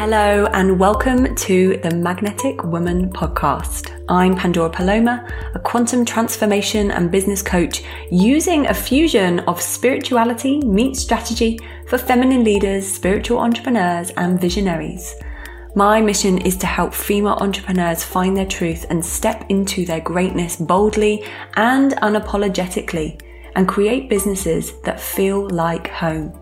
Hello, and welcome to the Magnetic Woman podcast. I'm Pandora Paloma, a quantum transformation and business coach using a fusion of spirituality meets strategy for feminine leaders, spiritual entrepreneurs, and visionaries. My mission is to help female entrepreneurs find their truth and step into their greatness boldly and unapologetically and create businesses that feel like home.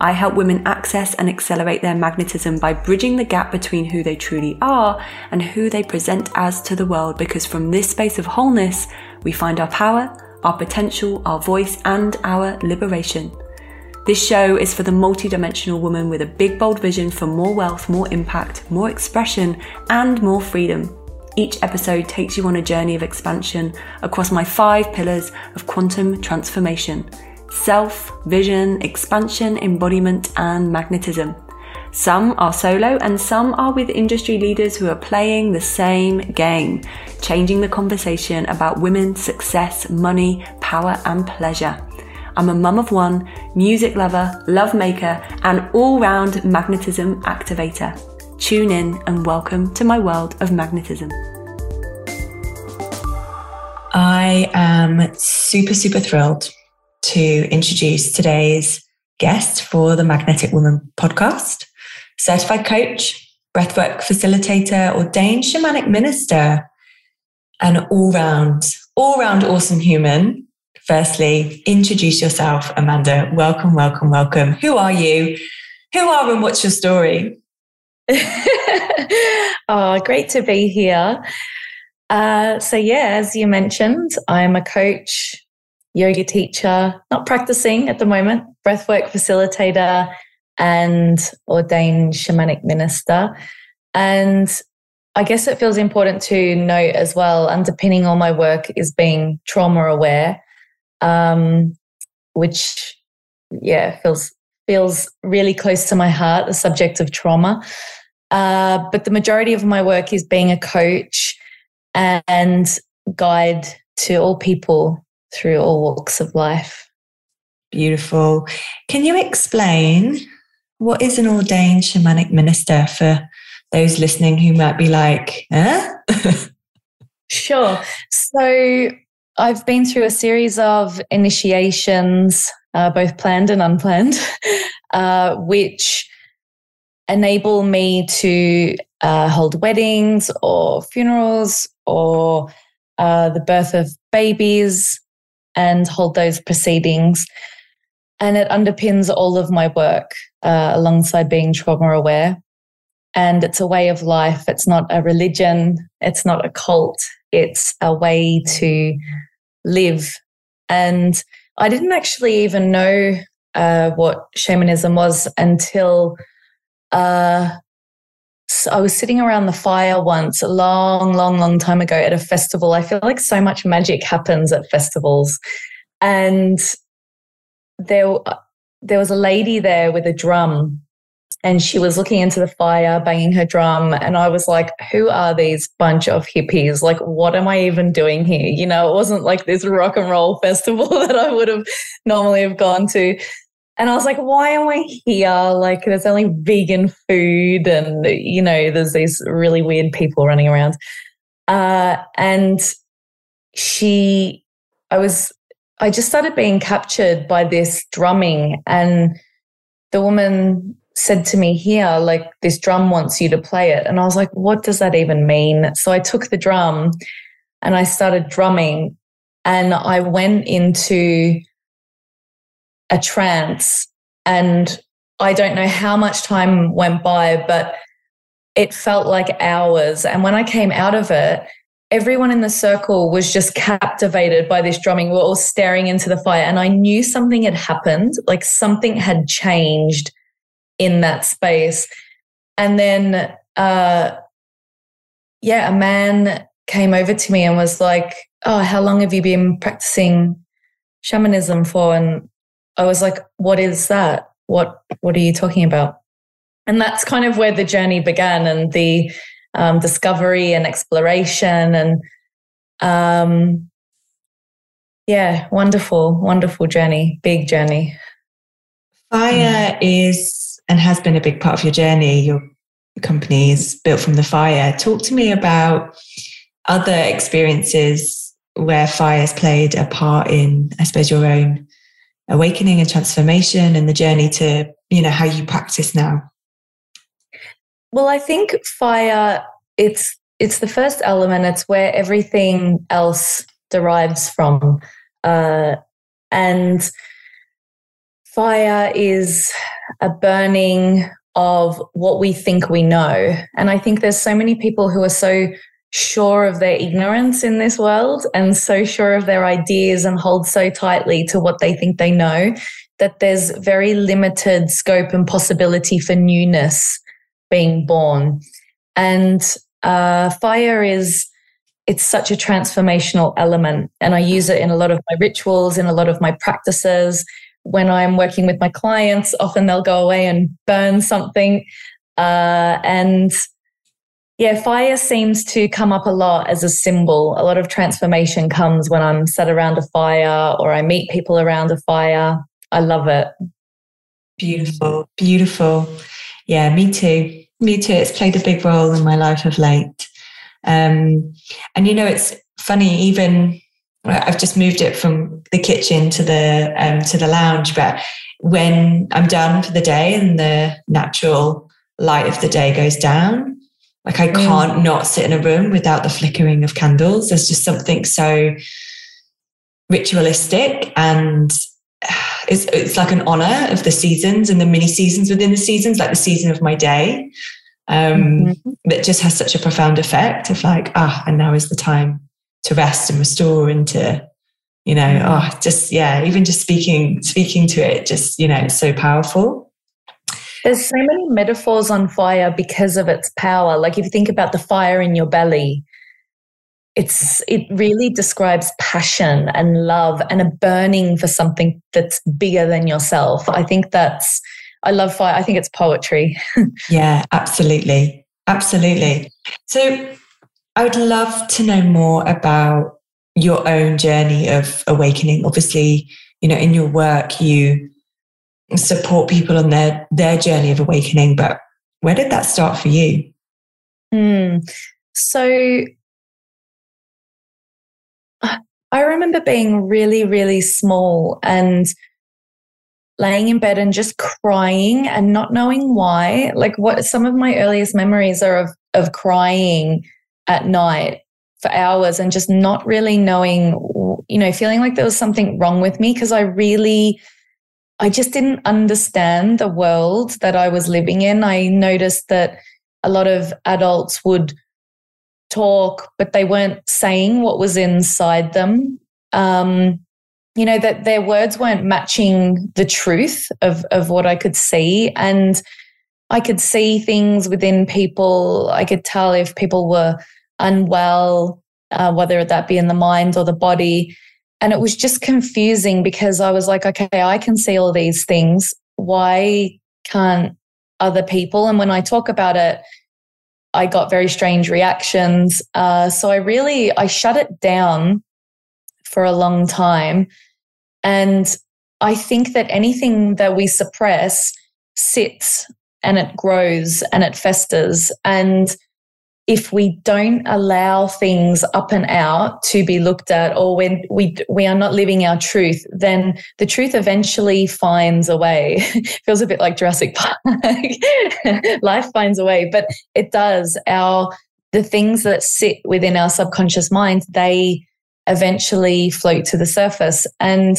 I help women access and accelerate their magnetism by bridging the gap between who they truly are and who they present as to the world because from this space of wholeness, we find our power, our potential, our voice, and our liberation. This show is for the multidimensional woman with a big, bold vision for more wealth, more impact, more expression, and more freedom. Each episode takes you on a journey of expansion across my five pillars of quantum transformation self, vision, expansion, embodiment, and magnetism. Some are solo and some are with industry leaders who are playing the same game, changing the conversation about women, success, money, power, and pleasure. I'm a mum of one, music lover, love maker, and all round magnetism activator. Tune in and welcome to my world of magnetism. I am super, super thrilled to introduce today's guest for the Magnetic Woman podcast, certified coach, breathwork facilitator, ordained shamanic minister, an all round, all round awesome human. Firstly, introduce yourself, Amanda. Welcome, welcome, welcome. Who are you? Who are and what's your story? oh, great to be here. Uh, so, yeah, as you mentioned, I'm a coach, yoga teacher, not practicing at the moment, breathwork facilitator, and ordained shamanic minister. And I guess it feels important to note as well, underpinning all my work is being trauma aware, um, which, yeah, feels feels really close to my heart, the subject of trauma. Uh, but the majority of my work is being a coach and guide to all people through all walks of life. Beautiful. Can you explain what is an ordained shamanic minister for those listening who might be like, eh? sure. So I've been through a series of initiations, uh, both planned and unplanned, uh, which enable me to uh, hold weddings or funerals or uh, the birth of babies, and hold those proceedings. And it underpins all of my work uh, alongside being trauma aware. And it's a way of life. It's not a religion. It's not a cult. It's a way to live. And I didn't actually even know uh, what shamanism was until uh, so I was sitting around the fire once a long, long, long time ago at a festival. I feel like so much magic happens at festivals. And there, uh, there was a lady there with a drum and she was looking into the fire, banging her drum. And I was like, who are these bunch of hippies? Like, what am I even doing here? You know, it wasn't like this rock and roll festival that I would have normally have gone to. And I was like, why am I here? Like, there's only vegan food, and, you know, there's these really weird people running around. Uh, and she, I was, I just started being captured by this drumming. And the woman said to me, Here, like, this drum wants you to play it. And I was like, What does that even mean? So I took the drum and I started drumming. And I went into a trance. And I don't know how much time went by, but it felt like hours. And when I came out of it, everyone in the circle was just captivated by this drumming. We are all staring into the fire. And I knew something had happened, like something had changed in that space. And then, uh, yeah, a man came over to me and was like, Oh, how long have you been practicing shamanism for? And I was like, what is that? What what are you talking about? And that's kind of where the journey began and the um, discovery and exploration and um, yeah, wonderful, wonderful journey, big journey. Fire is and has been a big part of your journey. You're companies built from the fire. Talk to me about other experiences where fire has played a part in, I suppose, your own awakening and transformation and the journey to, you know, how you practice now. Well, I think fire, it's it's the first element. It's where everything else derives from. Uh, and fire is a burning of what we think we know. And I think there's so many people who are so sure of their ignorance in this world and so sure of their ideas and hold so tightly to what they think they know that there's very limited scope and possibility for newness being born. And uh, fire is it's such a transformational element and i use it in a lot of my rituals in a lot of my practices when i'm working with my clients often they'll go away and burn something uh, and yeah fire seems to come up a lot as a symbol. A lot of transformation comes when i'm sat around a fire or i meet people around a fire. I love it. Beautiful beautiful. Yeah me too. Me too. It's played a big role in my life of late. Um, and you know, it's funny, even I've just moved it from the kitchen to the um, to the lounge, but when I'm done for the day and the natural light of the day goes down, like I can't mm. not sit in a room without the flickering of candles. There's just something so ritualistic and it's it's like an honor of the seasons and the mini seasons within the seasons, like the season of my day um, mm-hmm. that just has such a profound effect of like, ah, and now is the time to rest and restore and to, you know, oh, just, yeah, even just speaking, speaking to it, just, you know, it's so powerful. There's so many metaphors on fire because of its power. Like if you think about the fire in your belly, it's it really describes passion and love and a burning for something that's bigger than yourself. I think that's I love fire. I think it's poetry. yeah, absolutely. Absolutely. So I would love to know more about your own journey of awakening. Obviously, you know, in your work, you support people on their their journey of awakening, but where did that start for you? Hmm. So I remember being really, really small and laying in bed and just crying and not knowing why. Like what some of my earliest memories are of of crying at night for hours and just not really knowing, you know, feeling like there was something wrong with me because I really I just didn't understand the world that I was living in. I noticed that a lot of adults would talk, but they weren't saying what was inside them. Um, you know that their words weren't matching the truth of of what I could see and I could see things within people I could tell if people were unwell uh, whether that be in the mind or the body and it was just confusing because I was like okay I can see all these things. Why can't other people? And when I talk about it I got very strange reactions. Uh, so I really I shut it down for a long time. And I think that anything that we suppress sits and it grows and it festers. And if we don't allow things up and out to be looked at or when we we are not living our truth then the truth eventually finds a way. Feels a bit like Jurassic Park. Life finds a way but it does. Our the things that sit within our subconscious mind they eventually float to the surface. And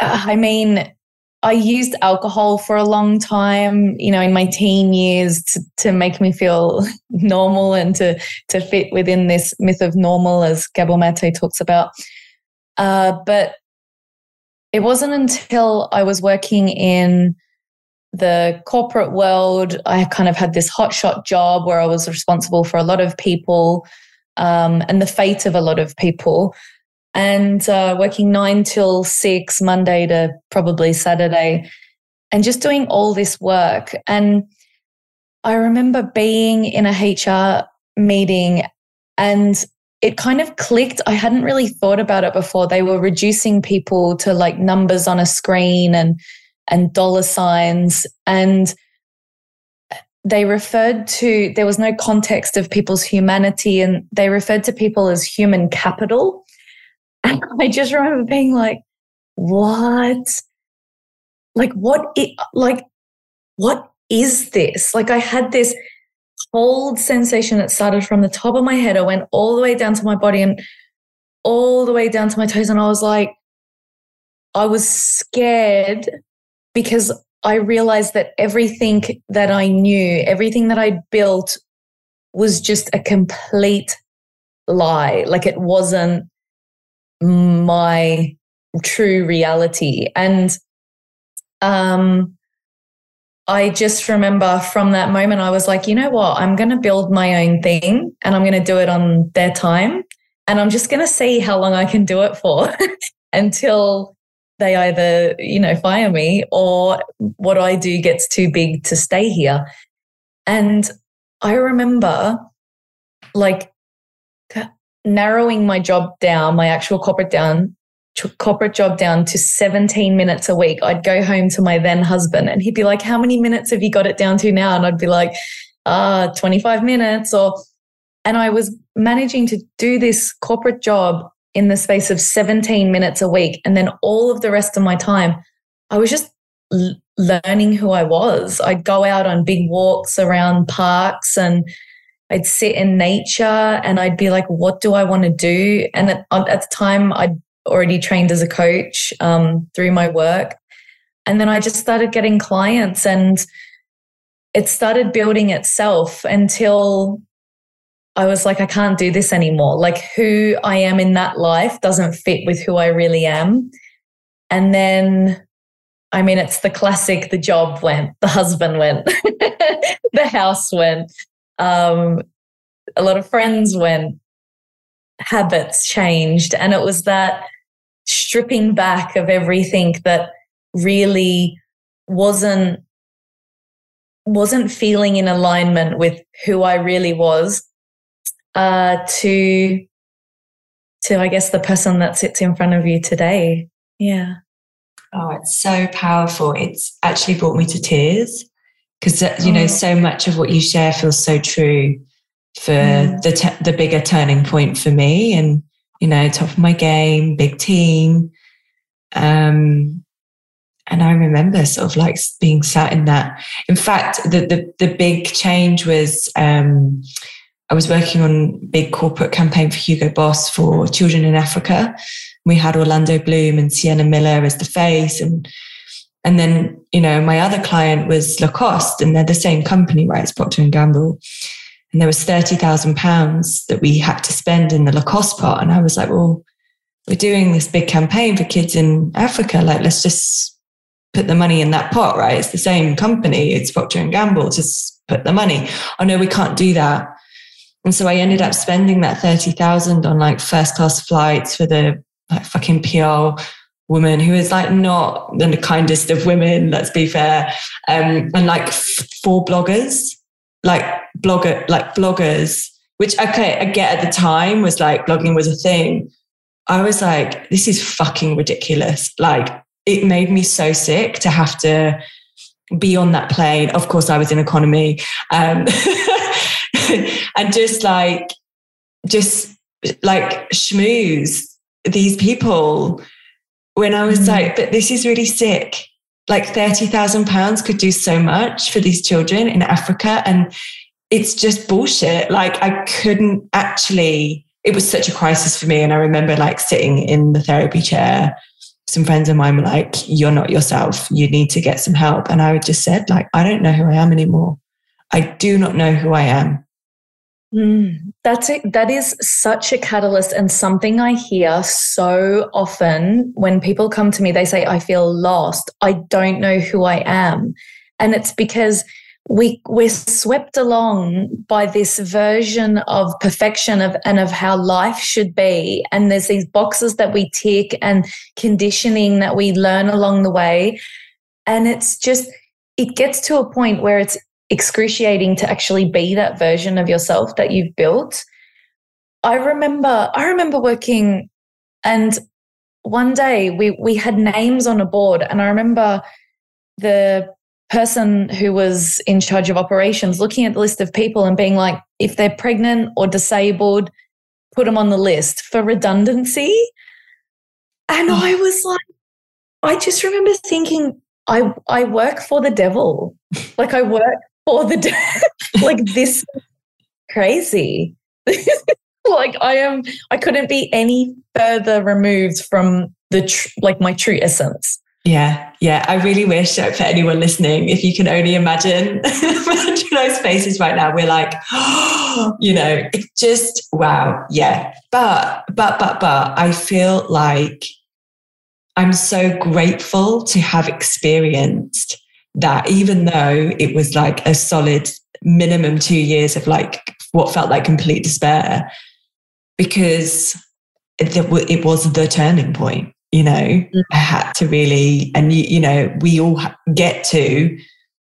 uh, I mean, I used alcohol for a long time, you know, in my teen years to, to make me feel normal and to, to fit within this myth of normal, as Gabor Mate talks about. Uh, but it wasn't until I was working in the corporate world, I kind of had this hotshot job where I was responsible for a lot of people um, and the fate of a lot of people and uh, working nine till six, Monday to probably Saturday, and just doing all this work. And I remember being in a HR meeting and it kind of clicked. I hadn't really thought about it before. They were reducing people to like numbers on a screen and and dollar signs and they referred to there was no context of people's humanity and they referred to people as human capital i just remember being like what? Like what it, like what is this? Like i had this cold sensation that started from the top of my head. I went all the way down to my body and all the way down to my toes and i was like i was scared because I realized that everything that I knew, everything that I built was just a complete lie. Like it wasn't my true reality. And um, I just remember from that moment, I was like, you know what? I'm going to build my own thing and I'm going to do it on their time. And I'm just going to see how long I can do it for until they either, you know, fire me or what I do gets too big to stay here. And I remember like narrowing my job down, my actual corporate down, corporate job down to 17 minutes a week. I'd go home to my then husband and he'd be like, How many minutes have you got it down to now? And I'd be like, Ah, 25 minutes or and I was managing to do this corporate job in the space of 17 minutes a week. And then all of the rest of my time, I was just learning who I was. I'd go out on big walks around parks and I'd sit in nature and I'd be like, what do I want to do? And at, at the time, I'd already trained as a coach um, through my work. And then I just started getting clients and it started building itself until I was like, I can't do this anymore. Like, who I am in that life doesn't fit with who I really am. And then, I mean, it's the classic the job went, the husband went, the house went, um, a lot of friends went, habits changed. And it was that stripping back of everything that really wasn't wasn't feeling in alignment with who I really was uh, to to I guess the person that sits in front of you today. Yeah. Oh, it's so powerful. It's actually brought me to tears because you know so much of what you share feels so true for mm. the te- the bigger turning point for me and you know top of my game, big team. Um and I remember sort of like being sat in that. In fact, the the, the big change was um, I was working on big corporate campaign for Hugo Boss for children in Africa. We had Orlando Bloom and Sienna Miller as the face, and and then you know my other client was Lacoste, and they're the same company, right? It's Procter and Gamble, and there was thirty thousand pounds that we had to spend in the Lacoste part, and I was like, well, we're doing this big campaign for kids in Africa, like let's just put the money in that pot, right? It's the same company, it's Procter and Gamble, just put the money. Oh no, we can't do that and so I ended up spending that 30,000 on like first class flights for the like fucking PR woman who is like not the kindest of women, let's be fair. Um, and like four bloggers, like blogger, like bloggers, which okay, I get at the time was like blogging was a thing. I was like, this is fucking ridiculous. Like it made me so sick to have to be on that plane. Of course, I was in economy. Um, and just like, just like schmooze these people when I was mm. like, but this is really sick. Like £30,000 could do so much for these children in Africa. And it's just bullshit. Like, I couldn't actually, it was such a crisis for me. And I remember like sitting in the therapy chair. Some friends of mine were like, You're not yourself. You need to get some help. And I would just said, like, I don't know who I am anymore. I do not know who I am. Mm, that's it. That is such a catalyst and something I hear so often when people come to me, they say, I feel lost. I don't know who I am. And it's because we we're swept along by this version of perfection of and of how life should be and there's these boxes that we tick and conditioning that we learn along the way and it's just it gets to a point where it's excruciating to actually be that version of yourself that you've built. I remember I remember working and one day we we had names on a board and I remember the person who was in charge of operations looking at the list of people and being like, if they're pregnant or disabled, put them on the list for redundancy. And I mm. was like, I just remember thinking, I I work for the devil. like I work for the like this crazy. like I am I couldn't be any further removed from the tr- like my true essence. Yeah, yeah. I really wish for anyone listening, if you can only imagine, those faces right now. We're like, you know, it's just wow. Yeah. But, but, but, but I feel like I'm so grateful to have experienced that, even though it was like a solid minimum two years of like what felt like complete despair, because it was the turning point you know mm. i had to really and you, you know we all get to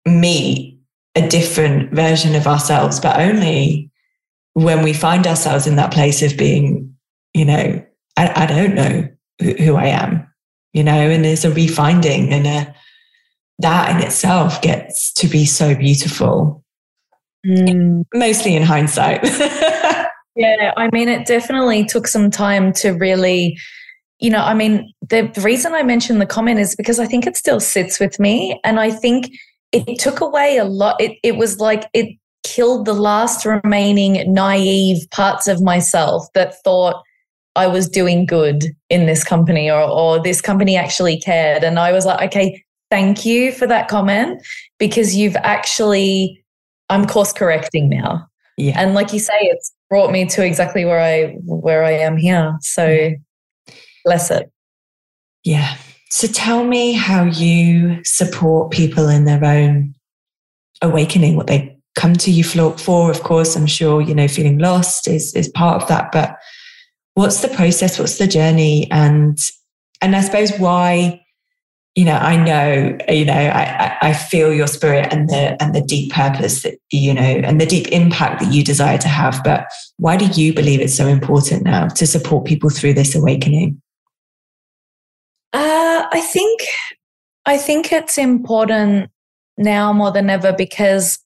meet a different version of ourselves but only when we find ourselves in that place of being you know i, I don't know who, who, i am you know and there's a refinding and a that in itself gets to be so beautiful mm. mostly in hindsight yeah i mean it definitely took some time to really you know, I mean, the, the reason I mentioned the comment is because I think it still sits with me. And I think it took away a lot. It, it was like it killed the last remaining naive parts of myself that thought I was doing good in this company or, or this company actually cared. And I was like, okay, thank you for that comment because you've actually, I'm course correcting now. Yeah. And like you say, it's brought me to exactly where I where I am here. So bless it. Yeah. So tell me how you support people in their own awakening, what they come to you for. Of course, I'm sure, you know, feeling lost is, is part of that. But what's the process? What's the journey? And and I suppose why, you know, I know, you know, I, I feel your spirit and the and the deep purpose that, you know, and the deep impact that you desire to have. But why do you believe it's so important now to support people through this awakening? Uh, I think I think it's important now more than ever because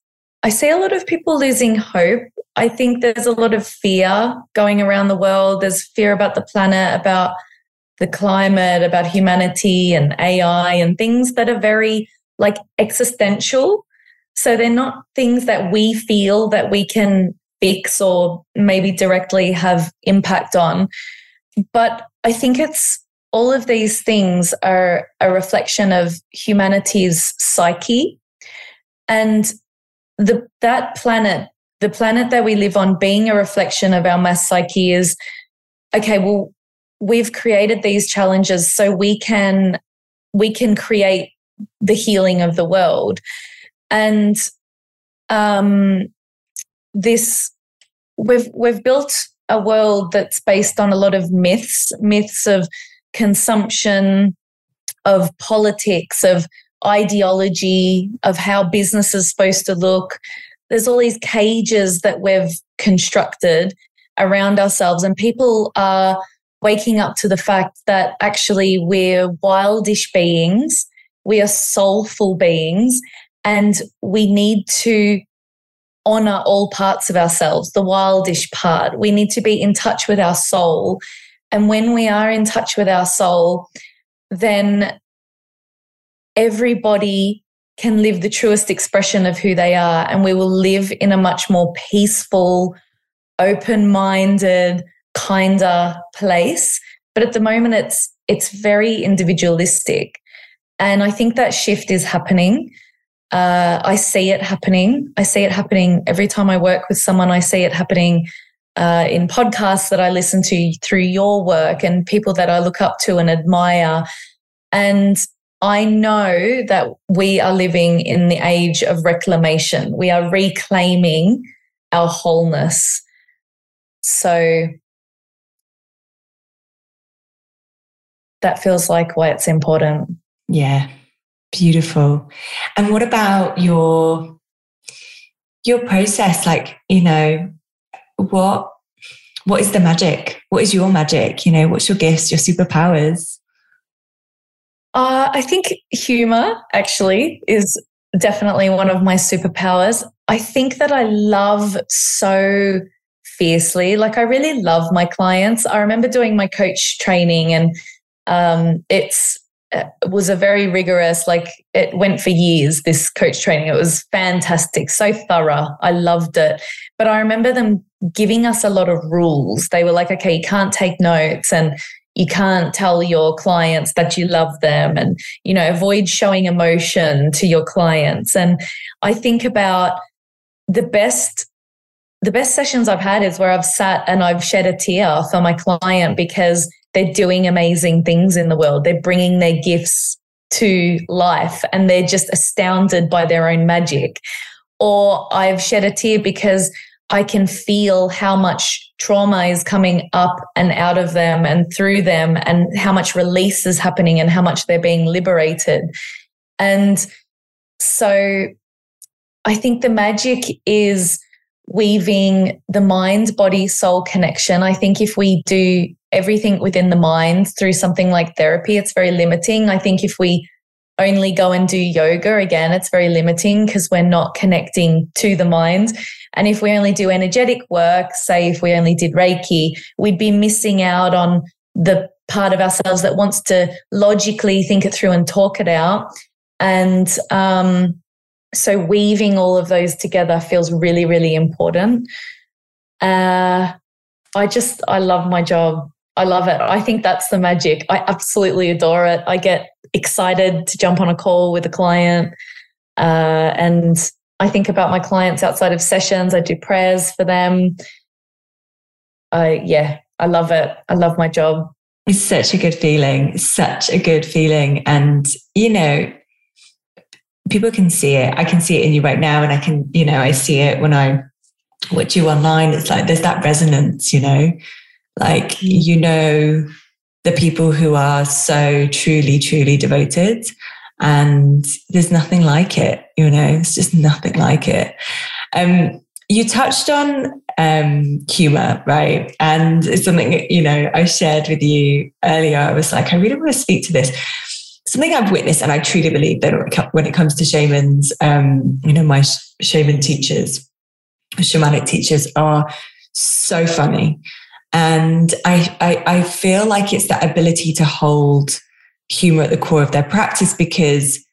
I see a lot of people losing hope. I think there's a lot of fear going around the world. There's fear about the planet, about the climate, about humanity and AI and things that are very like existential. So they're not things that we feel that we can fix or maybe directly have impact on. But I think it's all of these things are a reflection of humanity's psyche and the that planet the planet that we live on being a reflection of our mass psyche is okay well we've created these challenges so we can we can create the healing of the world and um this we've we've built a world that's based on a lot of myths myths of consumption, of politics, of ideology, of how business is supposed to look. There's all these cages that we've constructed around ourselves, and people are waking up to the fact that actually we're wildish beings, we are soulful beings, and we need to honor all parts of ourselves, the wildish part. We need to be in touch with our soul and when we are in touch with our soul, then everybody can live the truest expression of who they are. And we will live in a much more peaceful, open minded, kinder place. But at the moment, it's, it's very individualistic. And I think that shift is happening. Uh, I see it happening. I see it happening every time I work with someone. I see it happening uh, in podcasts that I listen to through your work and people that I look up to and admire. And I know that we are living in the age of reclamation. We are reclaiming our wholeness. So that feels like why it's important. Yeah, beautiful. And what about your your process? Like, you know, what what is the magic? What is your magic? You know, what's your gifts, your superpowers? Uh, I think humor actually is definitely one of my superpowers. I think that I love so fiercely. Like I really love my clients. I remember doing my coach training and um, it's it was a very rigorous like it went for years this coach training. It was fantastic so thorough. I loved it. But i remember them giving us a lot of rules. They were like okay you can't take notes and you can't tell your clients that you love them and you know avoid showing emotion to your clients. And i think about the best the best sessions i've had is where i've sat and i've shed a tear for my client because they're doing amazing things in the world they're bringing their gifts to life and they're just astounded by their own magic or i've shed a tear because I can feel how much trauma is coming up and out of them and through them, and how much release is happening and how much they're being liberated. And so I think the magic is weaving the mind body soul connection. I think if we do everything within the mind through something like therapy, it's very limiting. I think if we only go and do yoga, again, it's very limiting because we're not connecting to the mind. And if we only do energetic work, say if we only did Reiki, we'd be missing out on the part of ourselves that wants to logically think it through and talk it out. And um, so weaving all of those together feels really, really important. Uh, I just, I love my job. I love it. I think that's the magic. I absolutely adore it. I get excited to jump on a call with a client. Uh, and I think about my clients outside of sessions. I do prayers for them. I, yeah, I love it. I love my job. It's such a good feeling, such a good feeling. And, you know, people can see it. I can see it in you right now. And I can, you know, I see it when I watch you online. It's like there's that resonance, you know, like, mm. you know, the people who are so truly, truly devoted. And there's nothing like it, you know, it's just nothing like it. Um, you touched on um, humor, right? And it's something, you know, I shared with you earlier. I was like, I really want to speak to this. Something I've witnessed, and I truly believe that when it comes to shamans, um, you know, my shaman teachers, shamanic teachers are so funny and I, I, I feel like it's that ability to hold humor at the core of their practice because,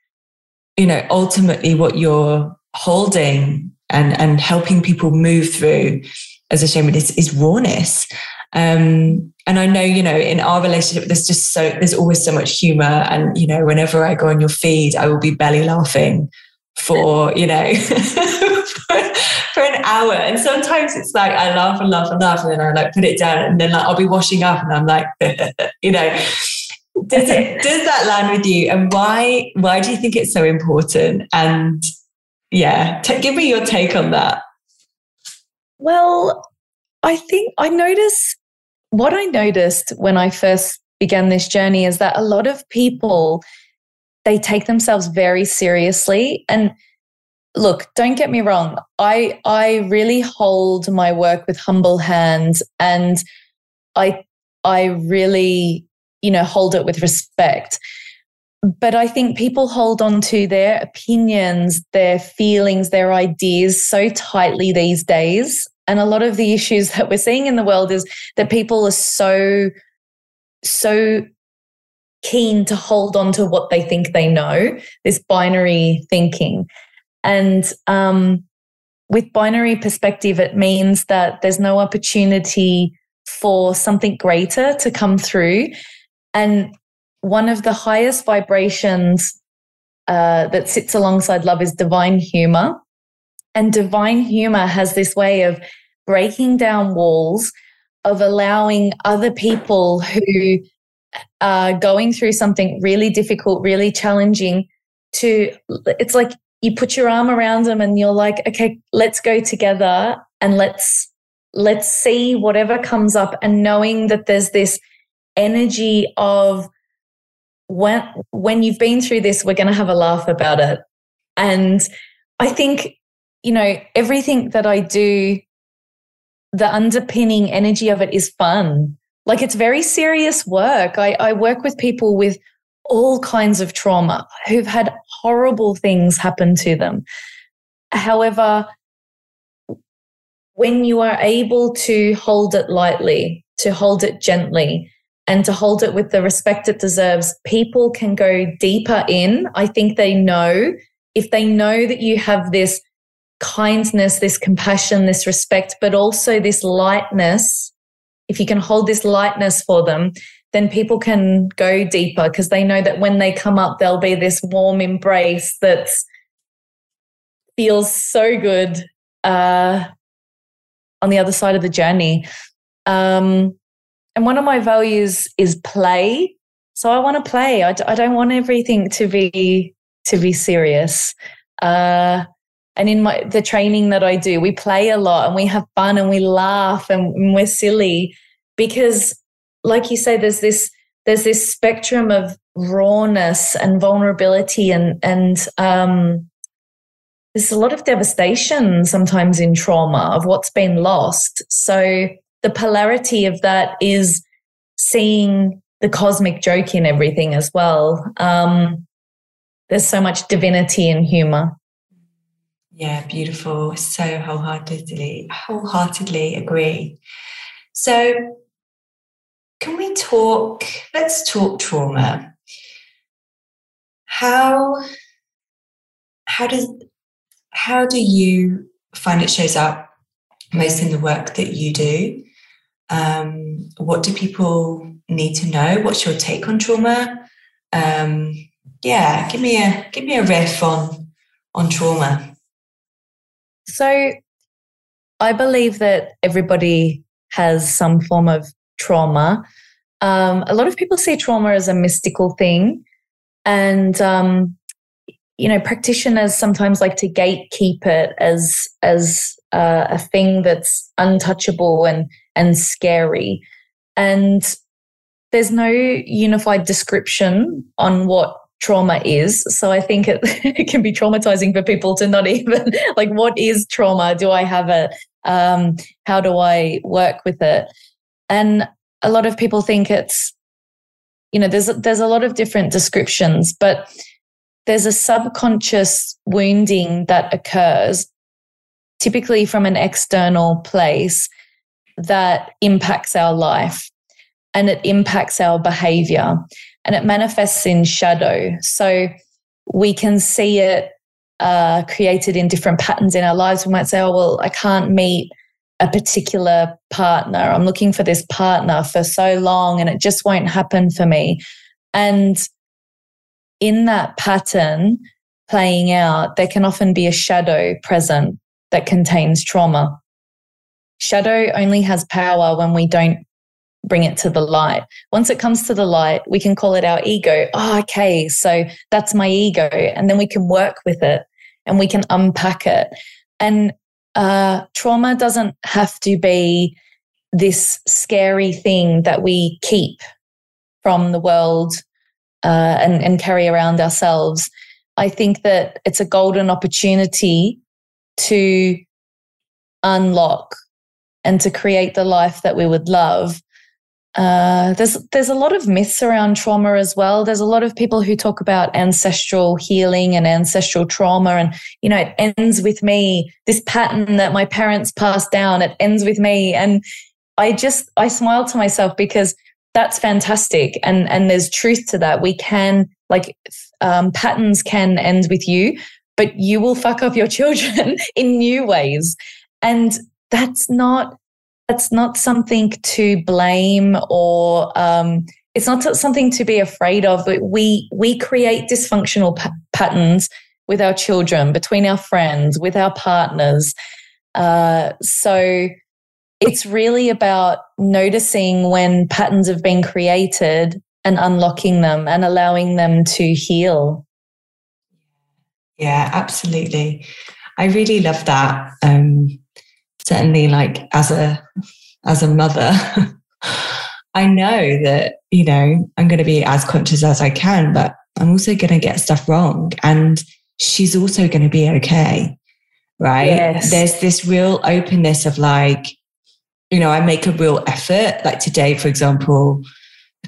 you know, ultimately what you're holding and, and helping people move through as a shaman is, is rawness. Um, and I know, you know, in our relationship, there's just so, there's always so much humor. And, you know, whenever I go on your feed, I will be belly laughing for, you know, for an hour. And sometimes it's like I laugh and laugh and laugh, and then I like put it down, and then like I'll be washing up, and I'm like, you know, does it does that land with you? And why why do you think it's so important? And yeah, t- give me your take on that. Well, I think I notice what I noticed when I first began this journey is that a lot of people they take themselves very seriously and look don't get me wrong. I i really hold my work with humble hands and i i really you know hold it with respect. But i think people hold on to their opinions their feelings their ideas so tightly these days. And a lot of the issues that we're seeing in the world is that people are so so keen to hold on to what they think they know this binary thinking and um, with binary perspective, it means that there's no opportunity for something greater to come through. And one of the highest vibrations uh, that sits alongside love is divine humor. And divine humor has this way of breaking down walls, of allowing other people who are going through something really difficult, really challenging to, it's like you put your arm around them and you're like, okay, let's go together and let's let's see whatever comes up. And knowing that there's this energy of when when you've been through this we're going to have a laugh about it. And i think you know everything that i do the underpinning energy of it is fun. Like it's very serious work. I, I work with people with all kinds of trauma, who've had horrible things happen to them. However, when you are able to hold it lightly, to hold it gently, and to hold it with the respect it deserves, people can go deeper in. I think they know if they know that you have this kindness, this compassion, this respect, but also this lightness, if you can hold this lightness for them, then people can go deeper because they know that when they come up, there'll be this warm embrace that feels so good uh, on the other side of the journey. Um, and one of my values is play. So I want to play. I d- I don't want everything to be to be serious. Uh, and in my the training that I do, we play a lot and we have fun and we laugh and, and we're silly because, like you say, there's this there's this spectrum of rawness and vulnerability and and um, there's a lot of devastation sometimes in trauma of what's been lost. So the polarity of that is seeing the cosmic joke in everything as well. Um, there's so much divinity and humor. Yeah, beautiful. So wholeheartedly, wholeheartedly agree. So, can we talk? Let's talk trauma. How how does how do you find it shows up most in the work that you do? Um, what do people need to know? What's your take on trauma? Um, yeah, give me a give me a riff on on trauma. So, I believe that everybody has some form of trauma. Um, a lot of people see trauma as a mystical thing, and um, you know, practitioners sometimes like to gatekeep it as as uh, a thing that's untouchable and and scary. And there's no unified description on what trauma is. So I think it, it can be traumatizing for people to not even like, what is trauma? Do I have it? Um, how do I work with it? And a lot of people think it's, you know, there's there's a lot of different descriptions, but there's a subconscious wounding that occurs typically from an external place that impacts our life and it impacts our behavior and it manifests in shadow. So we can see it uh, created in different patterns in our lives. We might say, oh, well, I can't meet a particular partner. I'm looking for this partner for so long and it just won't happen for me. And in that pattern playing out, there can often be a shadow present that contains trauma. Shadow only has power when we don't bring it to the light. Once it comes to the light, we can call it our ego. Oh, okay, so that's my ego. And then we can work with it and we can unpack it. And uh, trauma doesn't have to be this scary thing that we keep from the world uh, and, and carry around ourselves. I think that it's a golden opportunity to unlock and to create the life that we would love. Uh, there's there's a lot of myths around trauma as well. There's a lot of people who talk about ancestral healing and ancestral trauma, and you know it ends with me. This pattern that my parents passed down, it ends with me, and I just I smile to myself because that's fantastic, and and there's truth to that. We can like um, patterns can end with you, but you will fuck up your children in new ways. And that's not that's not something to blame or um, it's not something to be afraid of. We we create dysfunctional pa- patterns with our children, between our friends, with our partners. Uh, so it's really about noticing when patterns have been created and unlocking them and allowing them to heal. Yeah, absolutely. I really love that. Um, certainly, like as a as a mother, I know that you know I'm going to be as conscious as I can, but I'm also going to get stuff wrong, and she's also going to be okay, right? Yes. There's this real openness of like, you know, I make a real effort. Like today, for example,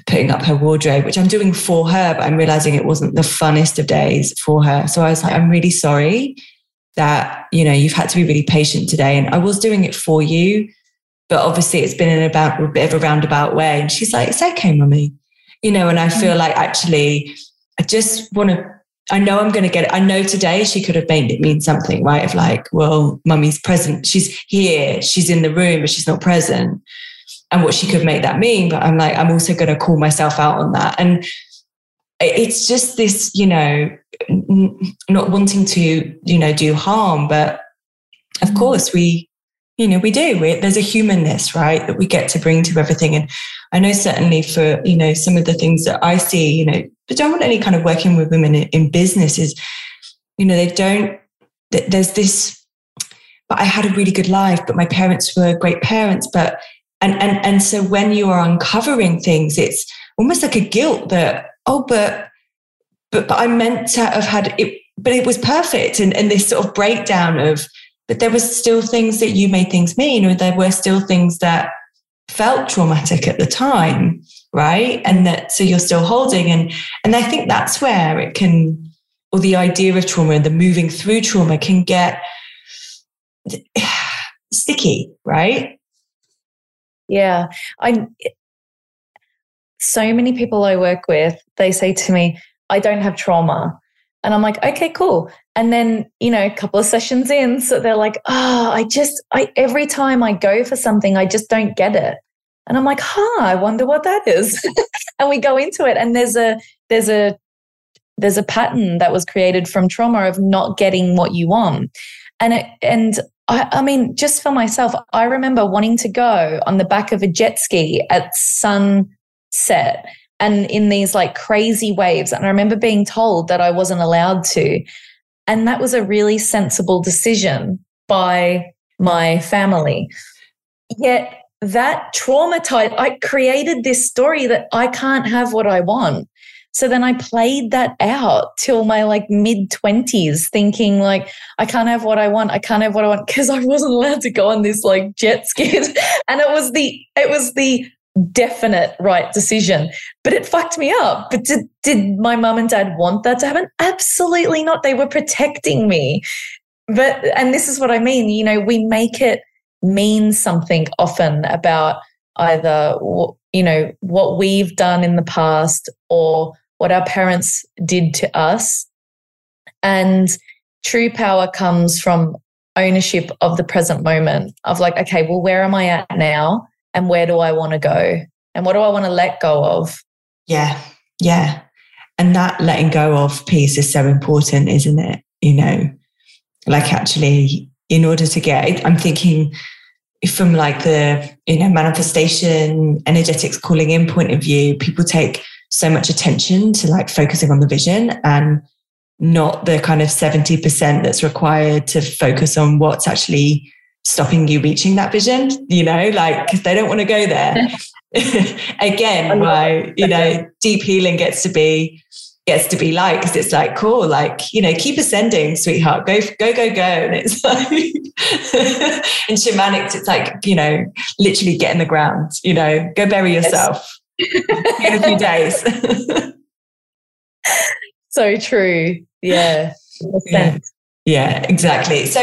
putting up her wardrobe, which I'm doing for her, but I'm realizing it wasn't the funnest of days for her. So I was like, I'm really sorry that, you know, you've had to be really patient today. And I was doing it for you, but obviously it's been in about a bit of a roundabout way. And she's like, it's okay, mummy. You know, and I mm. feel like actually I just want to I know I'm going to get it. I know today she could have made it mean something, right? Of like, well, mummy's present. She's here. She's in the room, but she's not present. And what she could make that mean. But I'm like, I'm also going to call myself out on that. And it's just this, you know, not wanting to, you know, do harm. But of mm. course, we, you know, we do. We, there's a humanness, right, that we get to bring to everything. And I know certainly for, you know, some of the things that I see, you know, but don't want any kind of working with women in, in business is, you know, they don't, there's this, but I had a really good life, but my parents were great parents. But, and, and, and so when you are uncovering things, it's almost like a guilt that, oh, but, but, but I meant to have had it, but it was perfect. And, and this sort of breakdown of, but there were still things that you made things mean, or there were still things that felt traumatic at the time right? And that so you're still holding. And and i think that's where it can or the idea of trauma and the moving through trauma can get sticky right? Yeah. I so many people i work with they say to me i don't have trauma and i'm like okay cool and then you know a couple of sessions in so they're like oh i just i every time i go for something i just don't get it and I'm like, huh, I wonder what that is. and we go into it and there's a there's a there's a pattern that was created from trauma of not getting what you want. And it, and I, I mean, just for myself, I remember wanting to go on the back of a jet ski at sunset and in these like crazy waves. And I remember being told that I wasn't allowed to. And that was a really sensible decision by my family. Yet that traumatized, I created this story that I can't have what I want. So then I played that out till my like mid 20s, thinking like, I can't have what I want. I can't have what I want because I wasn't allowed to go on this like jet ski. and it was the, it was the definite right decision, but it fucked me up. But did, did my mum and dad want that to happen? Absolutely not. They were protecting me. But, and this is what I mean, you know, we make it, mean something often about either you know what we've done in the past or what our parents did to us and true power comes from ownership of the present moment of like okay well where am i at now and where do i want to go? And what do i want to let go of? Yeah yeah. And that letting go of piece is so important isn't it? You know like actually in order to get i'm thinking from like the you know manifestation energetics calling in point of view people take so much attention to like focusing on the vision and not the kind of 70% that's required to focus on what's actually stopping you reaching that vision you know like because they don't want to go there. Again why you know deep healing gets to be gets to be like because it's like cool like you know keep ascending sweetheart. Go go go go. And it's like in shamanics it's like you know literally get in the ground you know go bury yourself in a few days. So true. Yeah. yeah. Yeah exactly. So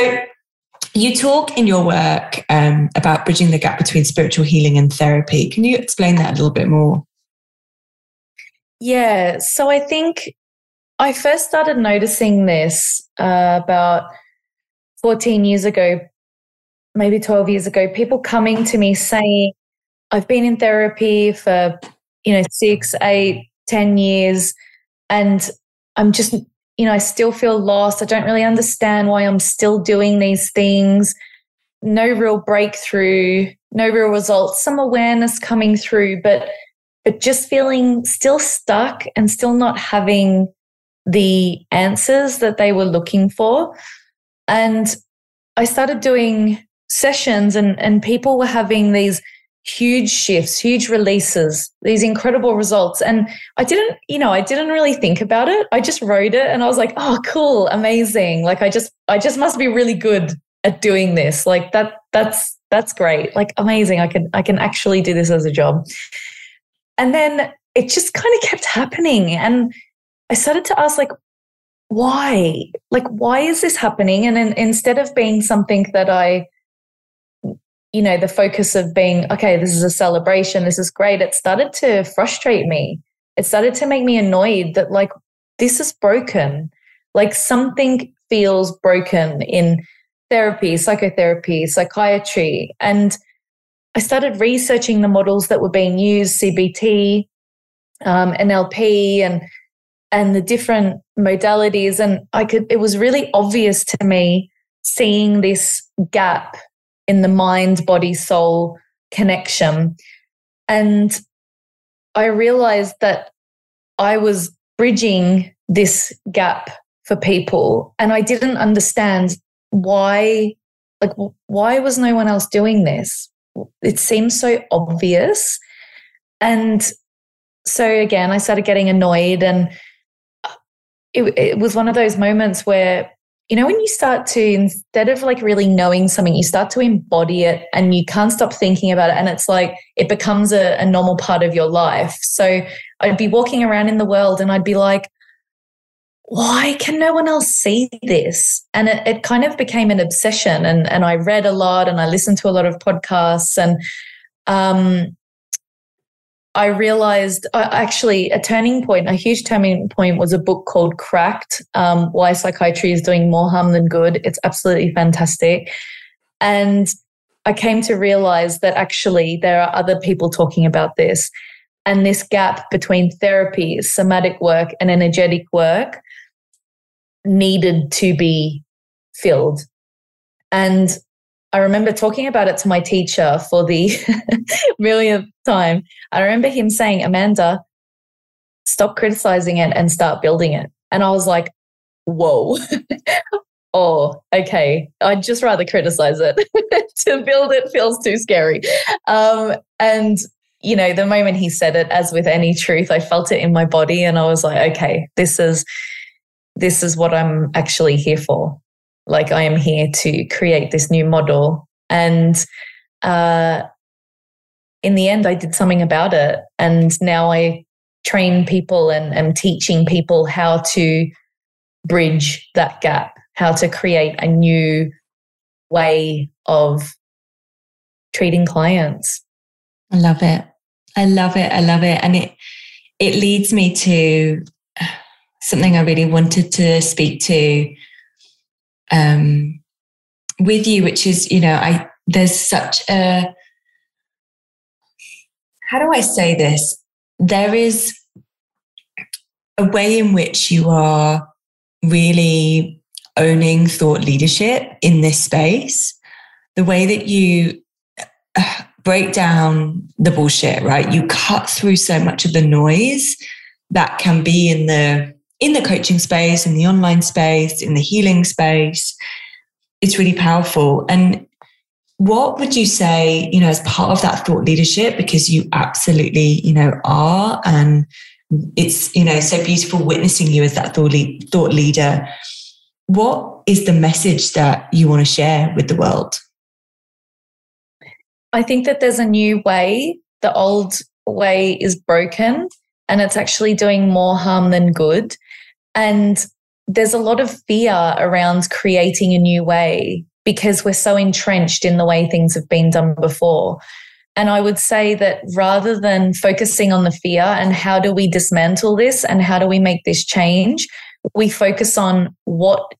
you talk in your work um, about bridging the gap between spiritual healing and therapy can you explain that a little bit more yeah. So I think I first started noticing this uh, about 14 years ago, maybe 12 years ago, people coming to me saying, I've been in therapy for, you know, six, eight, ten years, and I'm just, you know, I still feel lost. I don't really understand why I'm still doing these things. No real breakthrough, no real results, some awareness coming through, but but just feeling still stuck and still not having the answers that they were looking for. And I started doing sessions and, and people were having these huge shifts, huge releases, these incredible results. And I didn't, you know, I didn't really think about it. I just wrote it and I was like, oh, cool, amazing. Like I just, I just must be really good at doing this. Like that, that's, that's great. Like amazing. I can, I can actually do this as a job. And then it just kind of kept happening. And I started to ask, like, why? Like, why is this happening? And then instead of being something that I, you know, the focus of being, okay, this is a celebration, this is great, it started to frustrate me. It started to make me annoyed that, like, this is broken. Like, something feels broken in therapy, psychotherapy, psychiatry. And I started researching the models that were being used, CBT, um, NLP, and and the different modalities. And I could, it was really obvious to me seeing this gap in the mind, body, soul connection. And I realized that I was bridging this gap for people. And I didn't understand why, like, why was no one else doing this? It seems so obvious. And so again, I started getting annoyed and it, it was one of those moments where you know when you start to instead of like really knowing something you start to embody it and you can't stop thinking about it and it's like it becomes a, a, normal part of your life so i'd be walking around in the world and i'd be like why can no one else see this? And it, it kind of became an obsession. And, and I read a lot and I listened to a lot of podcasts. And um, I realized uh, actually a turning point, a huge turning point was a book called Cracked um, Why Psychiatry is Doing More Harm Than Good. It's absolutely fantastic. And I came to realize that actually there are other people talking about this. And this gap between therapy, somatic work, and energetic work needed to be filled. And I remember talking about it to my teacher for the millionth time. I remember him saying, Amanda, stop criticizing it and start building it. And I was like, whoa. oh, okay. I'd just rather criticize it. to build it feels too scary. Um, and, you know, the moment he said it, as with any truth, I felt it in my body and I was like, okay, this is this is what I'm actually here for. Like I am here to create this new model. And uh, in the end, I did something about it. And now I train people and am teaching people how to bridge that gap, how to create a new way of treating clients. I love it. I love it. I love it. And it it leads me to something I really wanted to speak to um, with you, which is, you know, I there's such a how do I say this? There is a way in which you are really owning thought leadership in this space. The way that you uh, break down the bullshit, right? You cut through so much of the noise that can be in the in the coaching space, in the online space, in the healing space. It's really powerful. And what would you say, you know, as part of that thought leadership, because you absolutely, you know, are, and it's, you know, so beautiful witnessing you as that thought, thought leader. What is the message that you want to share with the world? I think that there's a new way. The old way is broken and it's actually doing more harm than good. And there's a lot of fear around creating a new way because we're so entrenched in the way things have been done before. And I would say that rather than focusing on the fear and how do we dismantle this and how do we make this change, we focus on what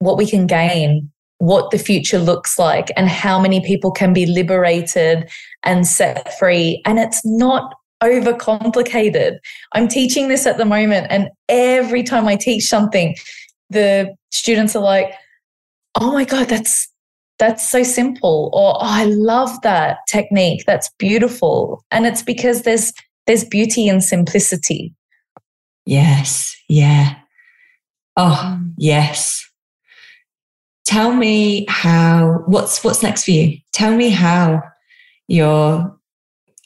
what we can gain, what the future looks like and how many people can be liberated and set free. And it's not overcomplicated. I'm teaching this at the moment, and every time I teach something, the students are like, "Oh my god, that's that's so simple," or oh, "I love that technique. That's beautiful." And it's because there's there's beauty in simplicity. Yes. Yeah. Oh, mm. yes. Tell me how what's what's next for you? Tell me how you're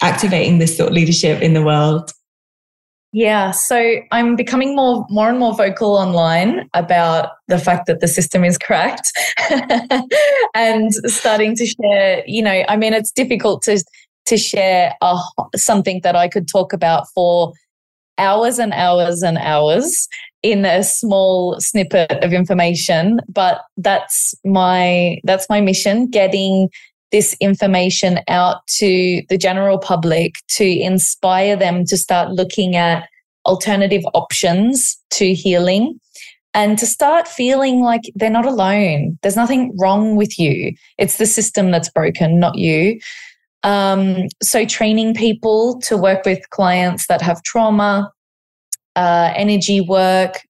activating this thought leadership in the world? Yeah, so I'm becoming more more and more vocal online about the fact that the system is cracked and starting to share, you know, I mean it's difficult to to share a, something that I could talk about for hours and hours and hours in a small snippet of information but that's my that's my mission getting this information out to the general public to inspire them to start looking at alternative options to healing and to start feeling like they're not alone. There's nothing wrong with you. It's the system that's broken, not you. Um, so, training people to work with clients that have trauma, uh, energy work,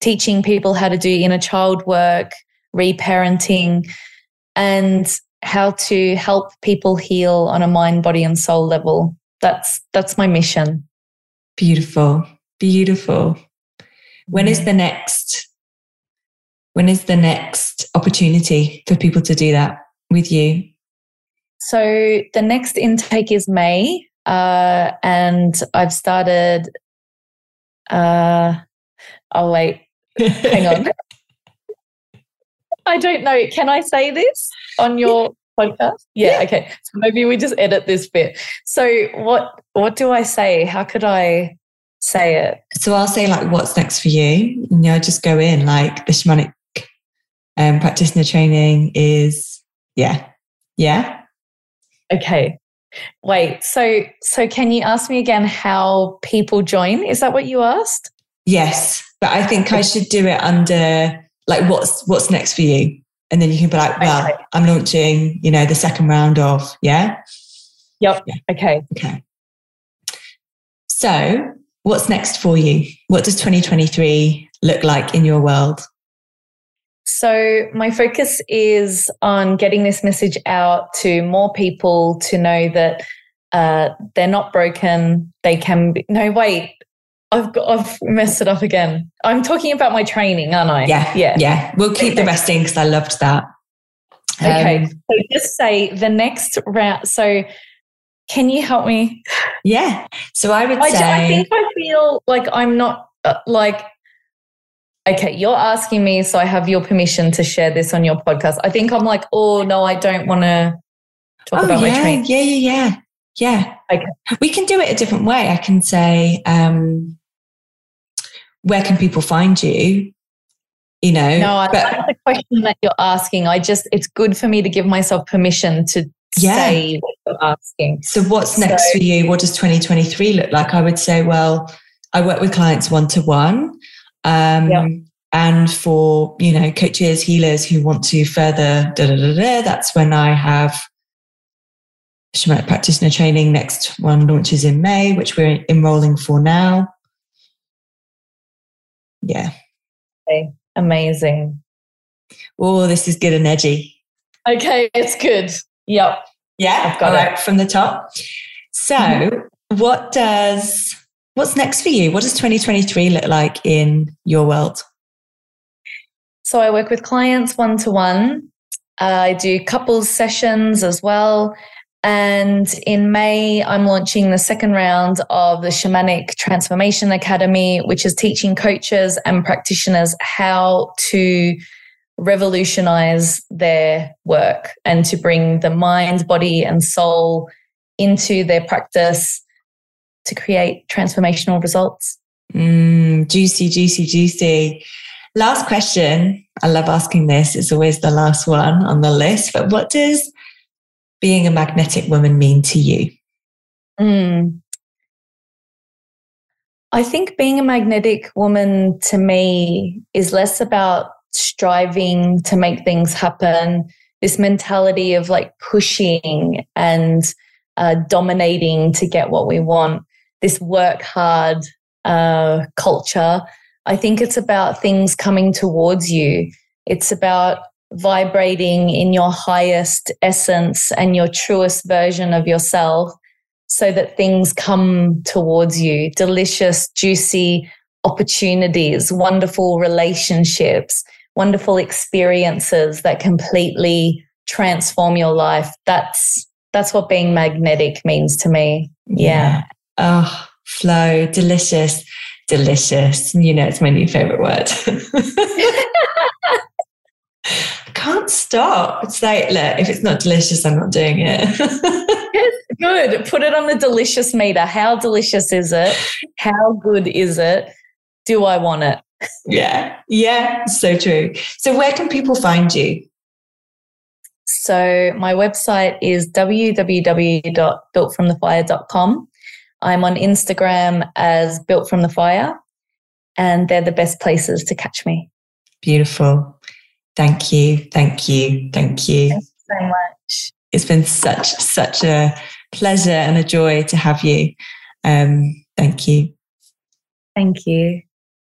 teaching people how to do inner child work, reparenting, and how to help people heal on a mind, body, and soul level. That's that's my mission. Beautiful, beautiful. When is the next? When is the next opportunity for people to do that with you? So the next intake is May, uh, and I've started. Uh, oh wait, hang on. I don't know. Can I say this on your podcast? Yeah, yeah, okay. So maybe we just edit this bit. So what what do I say? How could I say it? So I'll say like what's next for you. You know, just go in like the shamanic um, practitioner training is yeah. Yeah. Okay. Wait, so so can you ask me again how people join? Is that what you asked? Yes. But I think I should do it under like what's what's next for you and then you can be like well okay. i'm launching you know the second round of yeah? Yep. Yeah. okay. Okay. So what's next for you? What does 2023 look like in your world? So my focus is on getting this message out to more people to know that uh, they're not broken. They can be no wait I've got, I've messed it up again. I'm talking about my training, aren't I? Yeah, yeah, yeah. We'll keep okay. the rest in because I loved that. Okay, um, so just say the next round. So, can you help me? Yeah. So I would I, say. I think I feel like I'm not uh, like. Okay, you're asking me, so I have your permission to share this on your podcast. I think I'm like, oh no, I don't want to talk oh, about yeah, my training. Yeah, yeah, yeah. Yeah. Okay. We can do it a different way. I can say, um, where can people find you? You know, no, I but, like the question that you're asking. I just, it's good for me to give myself permission to yeah. say what you're asking. So, what's next so, for you? What does 2023 look like? I would say, well, I work with clients one to one. And for, you know, coaches, healers who want to further, da, da, da, da, that's when I have shamanic practitioner training. Next one launches in May, which we're enrolling for now. Yeah. Okay. Amazing. Oh, this is good and edgy. Okay, it's good. Yep. Yeah, I've got All it right, from the top. So, mm-hmm. what does what's next for you? What does 2023 look like in your world? So, I work with clients one to one. I do couples sessions as well. And in May, I'm launching the second round of the Shamanic Transformation Academy, which is teaching coaches and practitioners how to revolutionize their work and to bring the mind, body, and soul into their practice to create transformational results. Mm, juicy, juicy, juicy. Last question. I love asking this. It's always the last one on the list. But what does being a magnetic woman mean to you? Mm. I think being a magnetic woman to me is less about striving to make things happen, this mentality of like pushing and uh, dominating to get what we want, this work hard uh, culture. I think it's about things coming towards you. It's about vibrating in your highest essence and your truest version of yourself so that things come towards you delicious, juicy opportunities, wonderful relationships, wonderful experiences that completely transform your life. That's that's what being magnetic means to me. Yeah. yeah. Oh, flow, delicious, delicious. You know, it's my new favorite word. can't stop. It's like, look, if it's not delicious, I'm not doing it. good. Put it on the delicious meter. How delicious is it? How good is it? Do I want it? Yeah, yeah, so true. So, where can people find you? So, my website is www.builtfromthefire.com. I'm on Instagram as Built From The Fire, and they're the best places to catch me. Beautiful. Thank you. Thank you. Thank you. Thank you so much. It's been such, such a pleasure and a joy to have you. Um, thank you. Thank you.